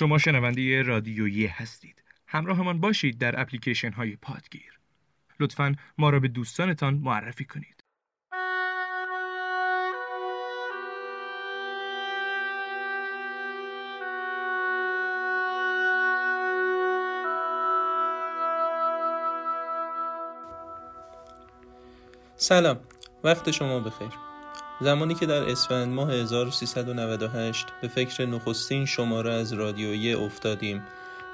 شما شنونده رادیویی هستید. همراهمان باشید در اپلیکیشن های پادگیر. لطفا ما را به دوستانتان معرفی کنید. سلام وقت شما بخیر زمانی که در اسفند ماه 1398 به فکر نخستین شماره از رادیویی افتادیم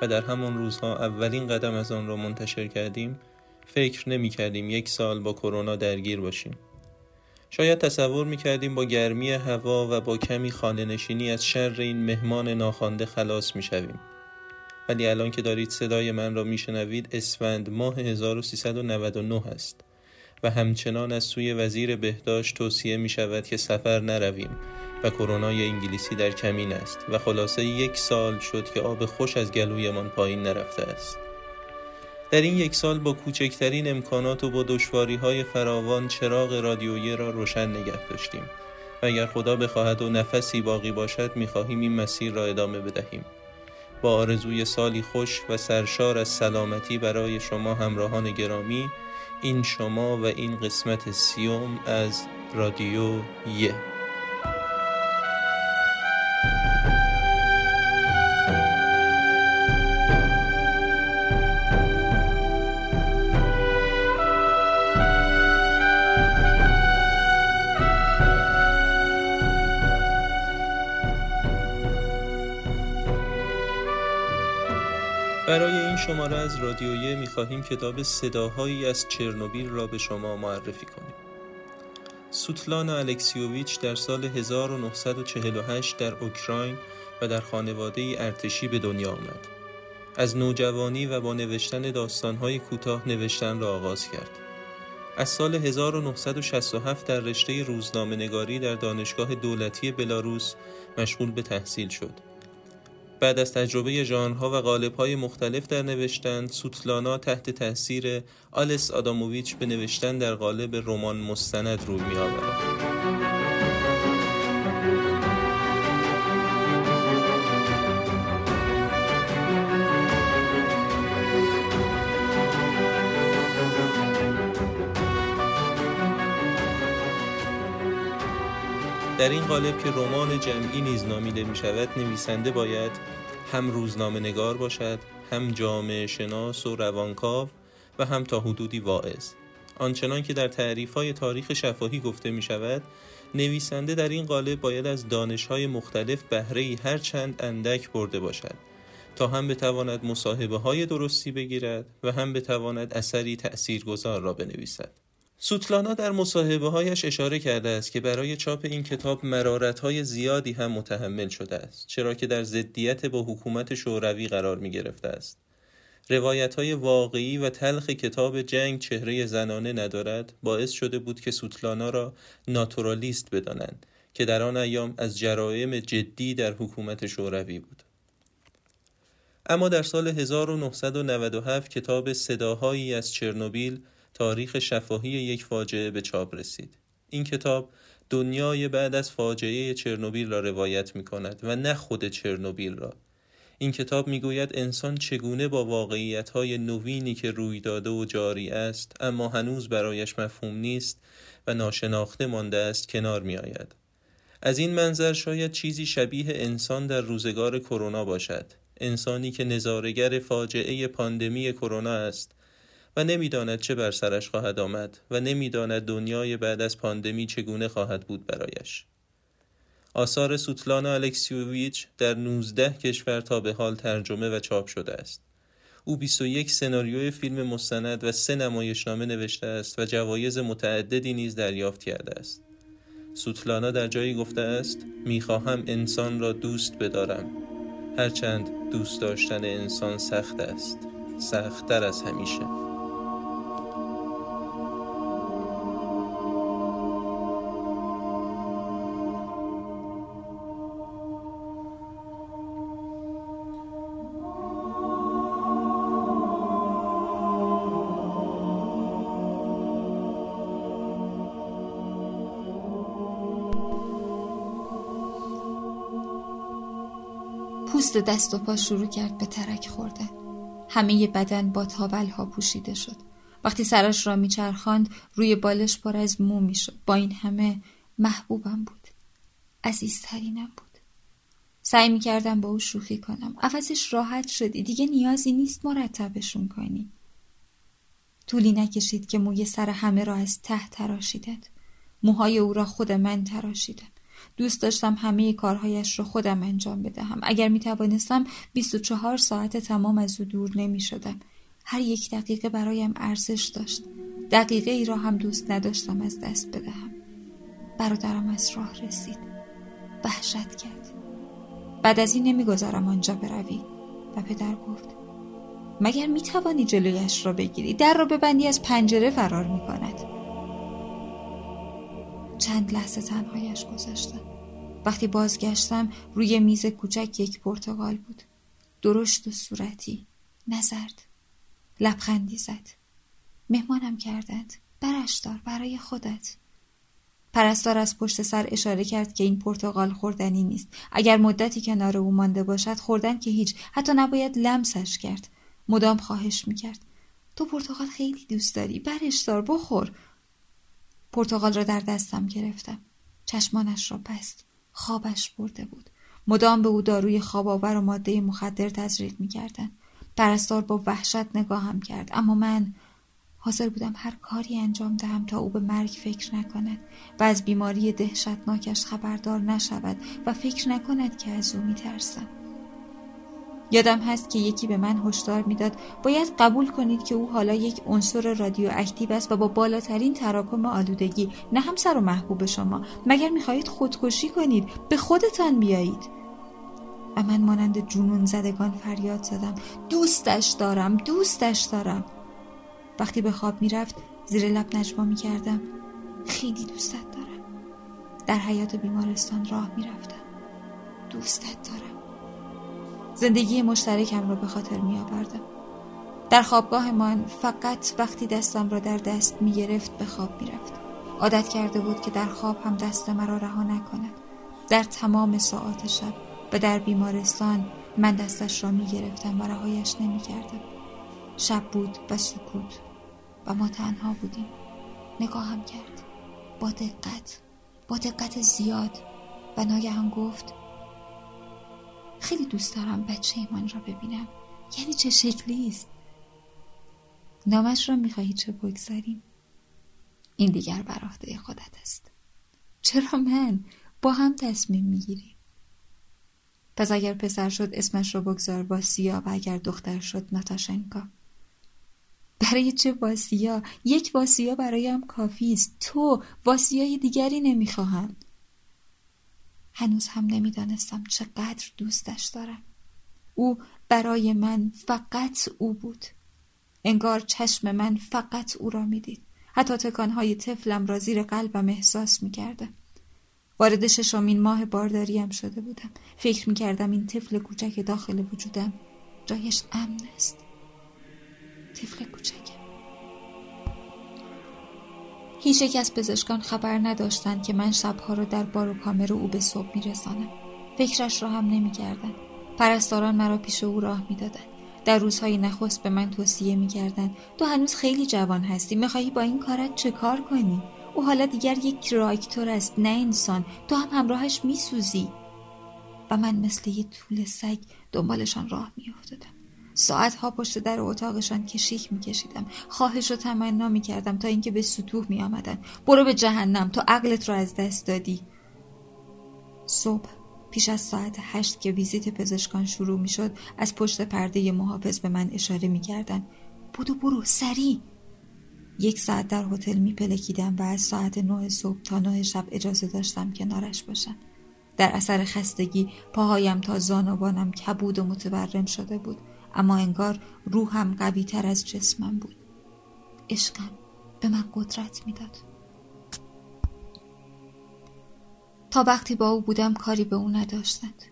و در همان روزها اولین قدم از آن را منتشر کردیم فکر نمی کردیم یک سال با کرونا درگیر باشیم شاید تصور می کردیم با گرمی هوا و با کمی خانه نشینی از شر این مهمان ناخوانده خلاص می شویم. ولی الان که دارید صدای من را می شنوید اسفند ماه 1399 است و همچنان از سوی وزیر بهداشت توصیه می شود که سفر نرویم و کرونای انگلیسی در کمین است و خلاصه یک سال شد که آب خوش از گلویمان پایین نرفته است. در این یک سال با کوچکترین امکانات و با دشواری های فراوان چراغ رادیویی را روشن نگه داشتیم و اگر خدا بخواهد و نفسی باقی باشد می‌خواهیم این مسیر را ادامه بدهیم. با آرزوی سالی خوش و سرشار از سلامتی برای شما همراهان گرامی این شما و این قسمت سیوم از رادیو یه. برای این شماره از رادیویه می‌خواهیم کتاب صداهایی از چرنوبیل را به شما معرفی کنیم. سوتلانا الکسیوویچ در سال 1948 در اوکراین و در خانواده ارتشی به دنیا آمد. از نوجوانی و با نوشتن داستانهای کوتاه نوشتن را آغاز کرد. از سال 1967 در رشته روزنامه نگاری در دانشگاه دولتی بلاروس مشغول به تحصیل شد. بعد از تجربه ژانرها و قالب‌های مختلف در نوشتن سوتلانا تحت تاثیر آلس آداموویچ به نوشتن در قالب رمان مستند روی می‌آورد. در این قالب که رمان جمعی نیز نامیده می شود نویسنده باید هم روزنامه نگار باشد هم جامعه شناس و روانکاو و هم تا حدودی واعظ. آنچنان که در تعریف های تاریخ شفاهی گفته می شود نویسنده در این قالب باید از دانش های مختلف بهره هر چند اندک برده باشد تا هم بتواند مصاحبه های درستی بگیرد و هم بتواند اثری تأثیرگذار را بنویسد. سوتلانا در مصاحبه هایش اشاره کرده است که برای چاپ این کتاب مرارت های زیادی هم متحمل شده است چرا که در ضدیت با حکومت شوروی قرار می گرفته است. روایت های واقعی و تلخ کتاب جنگ چهره زنانه ندارد باعث شده بود که سوتلانا را ناتورالیست بدانند که در آن ایام از جرایم جدی در حکومت شوروی بود. اما در سال 1997 کتاب صداهایی از چرنوبیل تاریخ شفاهی یک فاجعه به چاپ رسید. این کتاب دنیای بعد از فاجعه چرنوبیل را روایت می کند و نه خود چرنوبیل را. این کتاب می‌گوید انسان چگونه با واقعیت های نوینی که روی داده و جاری است اما هنوز برایش مفهوم نیست و ناشناخته مانده است کنار می آید. از این منظر شاید چیزی شبیه انسان در روزگار کرونا باشد. انسانی که نظارگر فاجعه پاندمی کرونا است و نمی‌داند چه بر سرش خواهد آمد و نمی‌داند دنیای بعد از پاندمی چگونه خواهد بود برایش. آثار سوتلانا الکسیوویچ در 19 کشور تا به حال ترجمه و چاپ شده است. او 21 سناریوی فیلم مستند و سه نمایشنامه نوشته است و جوایز متعددی نیز دریافت کرده است. سوتلانا در جایی گفته است می‌خواهم انسان را دوست بدارم. هرچند دوست داشتن انسان سخت است. سختتر از همیشه. پوست دست و پا شروع کرد به ترک خورده همه بدن با تاول ها پوشیده شد. وقتی سرش را میچرخاند روی بالش پر از مو می‌شد. با این همه محبوبم بود. عزیزترینم بود. سعی می‌کردم با او شوخی کنم. عوضش راحت شدی. دیگه نیازی نیست مرتبشون کنی. طولی نکشید که موی سر همه را از ته تراشیدند. موهای او را خود من تراشیدم. دوست داشتم همه کارهایش را خودم انجام بدهم. اگر می توانستم 24 ساعت تمام از او دور نمی شدم هر یک دقیقه برایم ارزش داشت. دقیقه ای را هم دوست نداشتم از دست بدهم. برادرم از راه رسید. وحشت کرد. بعد از این نمی‌گذارم آنجا بروی. و پدر گفت مگر می توانی جلویش را بگیری؟ در را ببندی از پنجره فرار می کند چند لحظه تنهایش گذاشتم. وقتی بازگشتم روی میز کوچک یک پرتغال بود. درشت و صورتی. نزرد لبخندی زد. مهمانم کردند. برش دار برای خودت. پرستار از پشت سر اشاره کرد که این پرتغال خوردنی نیست. اگر مدتی کنار او مانده باشد خوردن که هیچ. حتی نباید لمسش کرد. مدام خواهش می‌کرد. تو پرتغال خیلی دوست داری. برش دار بخور. پرتغال را در دستم گرفتم چشمانش را بست. خوابش برده بود. مدام به او داروی خواب آور و ماده مخدر تزریق می‌کردند. پرستار با وحشت نگاهم کرد. اما من حاضر بودم هر کاری انجام دهم تا او به مرگ فکر نکند و از بیماری دهشتناکش خبردار نشود و فکر نکند که از او میترسم. یادم هست که یکی به من هشدار می‌داد باید قبول کنید که او حالا یک عنصر رادیواکتیو است و با بالاترین تراکم آلودگی نه همسر و محبوب شما. مگر می‌خواهید خودکشی کنید؟ به خودتان بیایید. و من مانند جنون زدگان فریاد زدم. دوستش دارم دوستش دارم. وقتی به خواب می‌رفت زیر لب نجوا می‌کردم. خیلی دوستت دارم. در حیات بیمارستان راه می‌رفتم. دوستت دارم. زندگی مشترکم را به خاطر می آوردم. در خوابگاه من فقط وقتی دستم را در دست می گرفت به خواب می رفت. عادت کرده بود که در خواب هم دست مرا رها نکند. در تمام ساعات شب و در بیمارستان من دستش را می گرفتم و رهایش نمی کردم. شب بود و سکوت و ما تنها بودیم. نگاهم کرد. با دقت. با دقت زیاد و ناگهان گفت خیلی دوست دارم بچه ایمان را ببینم. یعنی چه شکلی است؟ نامش را می‌خواهی چه بگذاریم؟ این دیگر بر عهده خودت است. چرا من با هم تصمیم می‌گیریم؟ پس اگر پسر شد اسمش را بگذار واسیا و اگر دختر شد ناتاشنکا. برای چه واسیا یک واسیا برایم کافی است. تو واسیای دیگری نمی‌خواهم هنوز هم نمی‌دانستم چقدر دوستش دارم. او برای من فقط او بود. انگار چشم من فقط او را می‌دید. حتی تکانهای طفلم را زیر قلبم احساس می‌کردم. وارد ششمین ماه بارداریم شده بودم. فکر می‌کردم این طفل کوچک داخل وجودم جایش امن است. طفل کوچک هیچ یک از پزشکان خبر نداشتند که من شبها را در بار و کامر او به صبح میرسانم. فکرش را هم نمی‌کردند. پرستاران مرا پیش او راه می‌دادند. در روزهای نخست به من توصیه می‌کردند تو هنوز خیلی جوان هستی می‌خواهی با این کارت چه کار کنی؟ او حالا دیگر یک راکتور است نه انسان. تو هم همراهش میسوزی. و من مثل یه طول سگ دنبالشان راه میافتادم. ساعتها پشت در اتاقشان کشیک میکشیدم. خواهش رو تمنا می‌کردم تا اینکه به سطوح میآمدند برو به جهنم تو عقلت رو از دست دادی. صبح پیش از ساعت هشت که ویزیت پزشکان شروع می‌شد از پشت پرده محافظ به من اشاره می‌کردند بودو برو سریع. یک ساعت در هتل میپلکیدم و از ساعت نه صبح تا نه شب اجازه داشتم کنارش باشم. در اثر خستگی پاهایم تا زانوانم کبود و متورم شده بود. اما انگار روحم قوی تر از جسمم بود. عشقم به من قدرت می‌داد. تا وقتی با او بودم کاری به او نداشتند.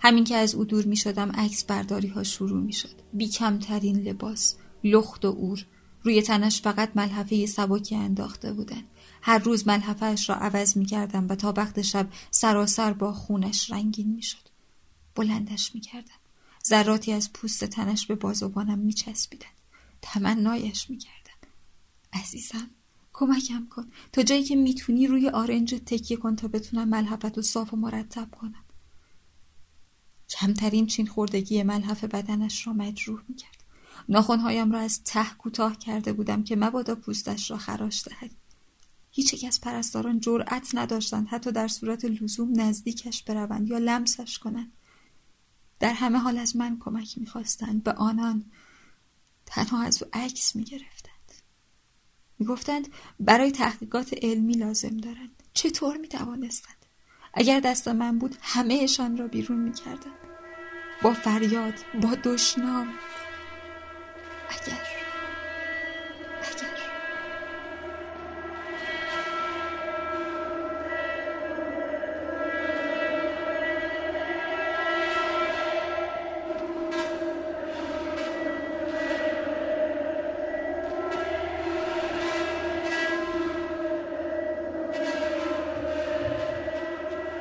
همین که از او دور می شدم عکس برداری ها شروع می شد بی کمترین لباس لخت و اور. روی تنش فقط ملحفه سبکی انداخته بودند. هر روز ملحفهش را عوض می کردم و تا وقت شب سراسر با خونش رنگین می شد بلندش می‌کردم. ذراتی از پوست تنش به بازوبانم میچسبیدند تمنایش می‌کردم عزیزم کمکم کن. تا جایی که می‌تونی روی آرنج تکیه کن تا بتونم ملحفت و صاف و مرتب کنم. کمترین چین خوردگی ملحف بدنش را مجروح می‌کرد. ناخونهایم را از ته کوتاه کرده بودم که مبادا پوستش را خراش دهد. هیچ یک از پرستاران جرأت نداشتند حتی در صورت لزوم نزدیکش بروند یا لمسش کنند. در همه حال از من کمک می‌خواستند به آنان تنها از او عکس می‌گرفتند. می‌گفتند برای تحقیقات علمی لازم دارند. چطور می‌توانستند؟ اگر دست من بود همهشان را بیرون می‌کردند با فریاد با دشنام اگر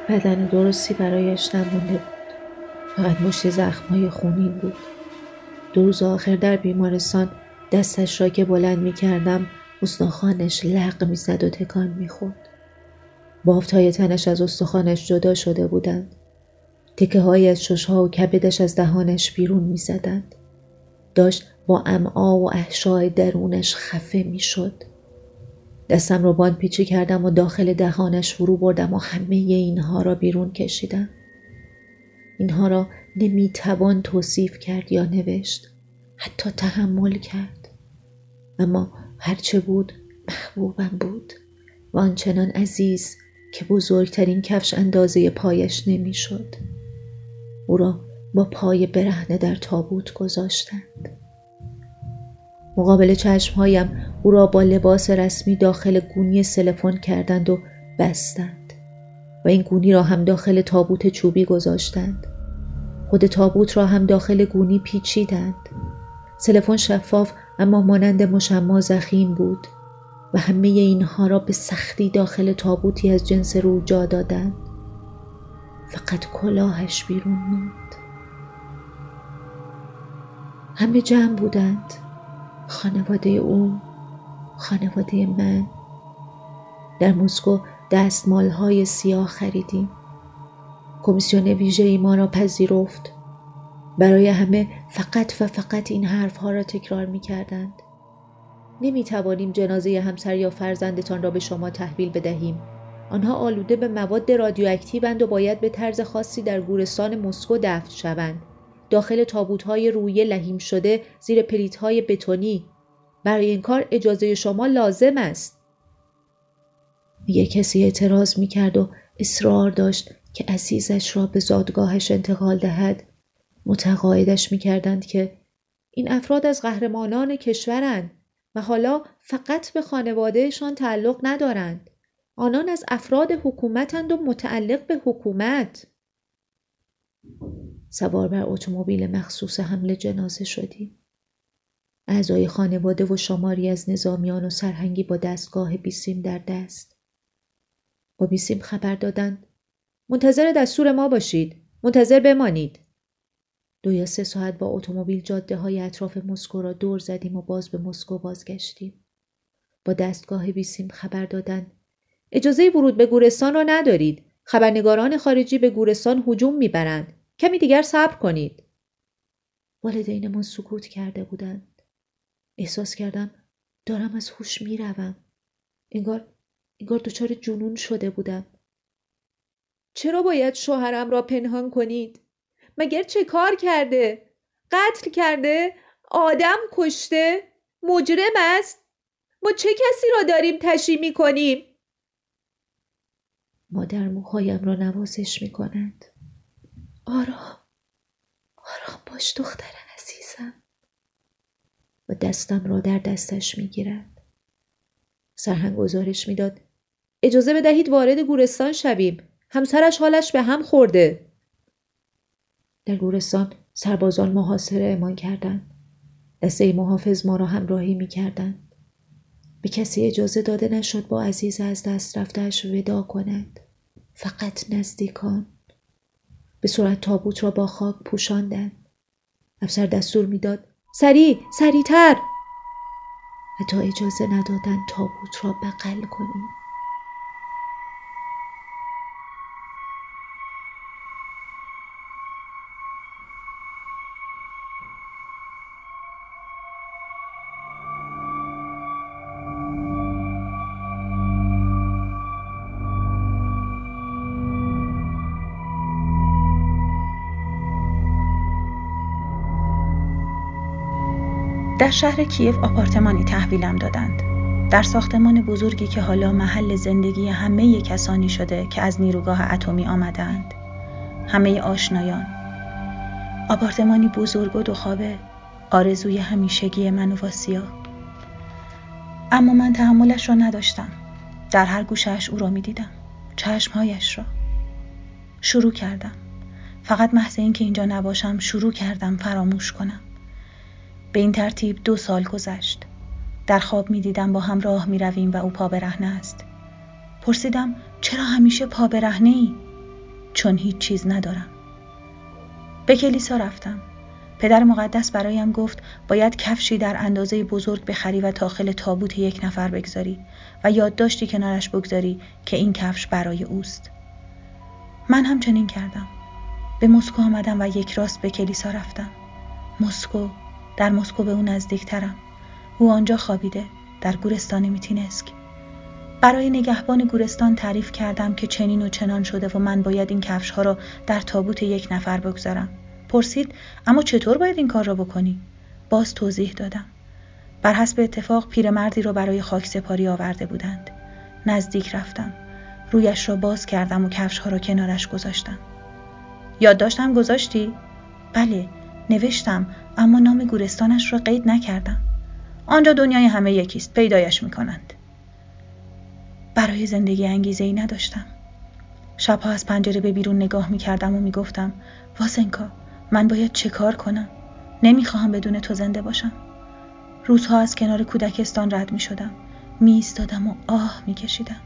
بدن درستی برایش نمونده بود فقط مشت زخمهای خونین بود دو روز آخر در بیمارستان دستش را که بلند می کردم استخوانش لق می زد و تکان می خورد. بافتهای تنش از استخوانش جدا شده بودند. تکه های از ششها و کبدش از دهانش بیرون می زدند. داشت با امعا و احشای درونش خفه می شد. دستم رو باند پیچی کردم و داخل دهانش فرو بردم و همه اینها را بیرون کشیدم. اینها را نمی‌توان توصیف کرد یا نوشت. حتی تحمل کرد. اما هرچه بود محبوبم بود و آنچنان عزیز که بزرگترین کفش اندازه پایش نمی‌شد. او را با پای برهنه در تابوت گذاشتند. مقابل چشمهایم او را با لباس رسمی داخل گونی سلفون کردند و بستند و این گونی را هم داخل تابوت چوبی گذاشتند. خود تابوت را هم داخل گونی پیچیدند. سلفون شفاف اما مانند مشما ضخیم بود و همه اینها را به سختی داخل تابوتی از جنس روی جا دادند. فقط کلاهش بیرون ماند همه جمع بودند. خانواده او خانواده من. در مسکو دستمال های سیاه خریدیم. کمیسیون ویژه ما را پذیرفت. برای همه فقط و فقط این حرف ها را تکرار می کردند نمی توانیم جنازه همسر یا فرزندتان را به شما تحویل بدهیم. آنها آلوده به مواد رادیواکتیوند و باید به طرز خاصی در گورستان مسکو دفن شوند. داخل تابوت های رویه لحیم شده زیر پلیت های بتونی. برای این کار اجازه شما لازم است. یه کسی اعتراض می کرد و اصرار داشت که عزیزش را به زادگاهش انتقال دهد. متقاعدش می کردند که این افراد از قهرمانان کشورند و حالا فقط به خانوادهشان تعلق ندارند. آنان از افراد حکومتند و متعلق به حکومت. سوار بر اتومبیل مخصوص حمل جنازه شدیم. اعضای خانواده و شماری از نظامیان و سرهنگی با دستگاه بیسیم در دست. با بیسیم خبر دادند منتظر دستور ما باشید. منتظر بمانید. دو یا سه ساعت با اتومبیل جاده های اطراف مسکو را دور زدیم و باز به مسکو بازگشتیم. با دستگاه بیسیم خبر دادند اجازه ورود به گورستان را ندارید. خبرنگاران خارجی به گورستان هجوم می‌برند. کمی دیگر صبر کنید. والدینمان سکوت کرده بودند. احساس کردم دارم از هوش می‌روم. انگار انگار دچار جنون شده بودم. چرا باید شوهرم را پنهان کنید؟ مگر چه کار کرده؟ قتل کرده؟ آدم کشته؟ مجرم است؟ ما چه کسی را داریم تشی می کنیم؟ مادر موهایم را نوازش می کنند. آرام. آرام باش دختر عزیزم. و دستم را در دستش می‌گیرد. سرهنگ گزارش می‌داد. اجازه بدهید وارد گورستان شویم. همسرش حالش به هم خورده. در گورستان سربازان محاصره امان کردند. دسته محافظ ما را همراهی می‌کردند. به کسی اجازه داده نشد با عزیز از دست رفتهش ودا کند. فقط نزدیکان. به صورت تابوت را با خاک پوشاندند. افسر دستور می‌داد سریع سریعتر! حتی اجازه ندادند تابوت را بغل کنیم در شهر کیف آپارتمانی تحویلم دادند. در ساختمان بزرگی که حالا محل زندگی همه کسانی شده که از نیروگاه اتمی آمدند. همه آشنایان. آپارتمانی بزرگ و خوابه آرزوی همیشگی من و واسیا. اما من تحملش را نداشتم. در هر گوشش او را می دیدم. چشمهایش را. شروع کردم. فقط محض اینکه اینجا نباشم شروع کردم فراموش کنم. به این ترتیب دو سال گذشت. در خواب می دیدم با هم راه می رویم و او پا برهنه است. پرسیدم چرا همیشه پا برهنه ای؟ چون هیچ چیز ندارم. به کلیسا رفتم. پدر مقدس برایم گفت باید کفشی در اندازه بزرگ بخری و داخل تابوت یک نفر بگذاری و یادداشتی کنارش بگذاری که این کفش برای اوست. من هم چنین کردم. به مسکو آمدم و یک راست به کلیسا رفتم. مسکو در مسکو به او نزدیکترم. او آنجا خوابیده در گورستان میتینسک. برای نگهبان گورستان تعریف کردم که چنین و چنان شده و من باید این کفش ها را در تابوت یک نفر بگذارم. پرسید اما چطور باید این کار را بکنی؟ باز توضیح دادم. بر حسب اتفاق پیرمردی را برای خاک سپاری آورده بودند. نزدیک رفتم. رویش را باز کردم و کفش ها را کنارش گذاشتم. یاد داشتم گذاشتی؟ بله نوشتم. اما نام گورستانش را قید نکردم. آنجا دنیای همه یکیست پیدایش می‌کنند. برای زندگی انگیزه ای نداشتم. شبها از پنجره به بیرون نگاه می‌کردم و می‌گفتم واسنکا من باید چه کار کنم؟ نمی‌خواهم بدون تو زنده باشم. روزها از کنار کودکستان رد می شدم می ایستادم و آه می کشیدم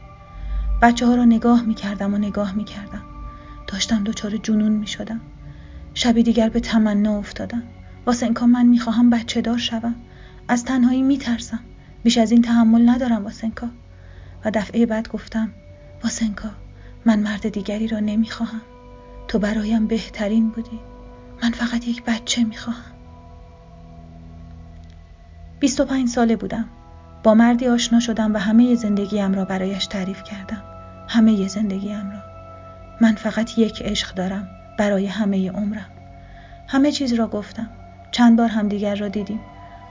بچه ها را نگاه می کردم و نگاه می کردم داشتم دچار جنون می شدم شبی دیگر به تمنا افتادم. واسه اینکا من می‌خواهم بچه دار شوم. از تنهایی میترسم. بیش از این تحمل ندارم واسنکا و دفعه بعد گفتم واسنکا من مرد دیگری را نمی‌خواهم. تو برایم بهترین بودی. من فقط یک بچه می‌خواهم. 25 ساله بودم. با مردی آشنا شدم و همه زندگیم را برایش تعریف کردم. همه زندگیم را. من فقط یک عشق دارم برای همه عمرم. همه چیز را گفتم. چند بار همدیگر را دیدیم.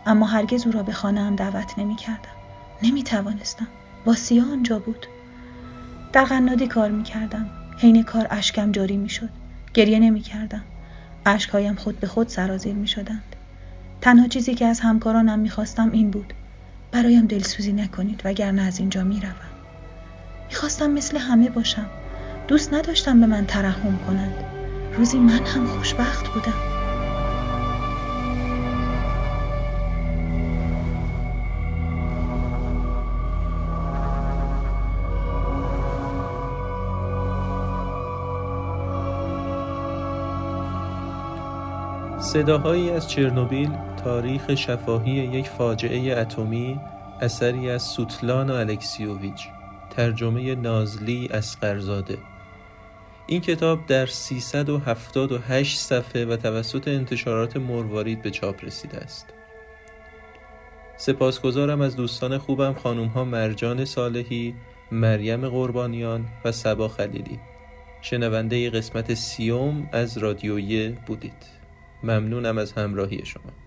اما هرگز او را به خانه هم دعوت نمی کردم. نمی توانستم. با سیا آنجا بود. در قنادی کار می کردم. حین کار اشکم جاری می شد. گریه نمی کردم. اشکهایم خود به خود سرازیر می شدند. تنها چیزی که از همکارانم می خواستم این بود. برایم دلسوزی نکنید وگرنه از اینجا می روم. می خواستم مثل همه باشم. دوست نداشتم به من ترحم کنند. روزی من هم خوشبخت بودم. صداهایی از چرنوبیل تاریخ شفاهی یک فاجعه اتمی اثری از سوتلان و الکسیوویچ. ترجمه نازلی اسقرزاده. این کتاب در 378 صفحه و توسط انتشارات مروارید به چاپ رسیده است. سپاسگزارم از دوستان خوبم خانوم ها مرجان صالحی مریم قربانیان و سبا خلیلی. شنونده قسمت سیوم از رادیویه بودید. ممنونم از همراهی شما.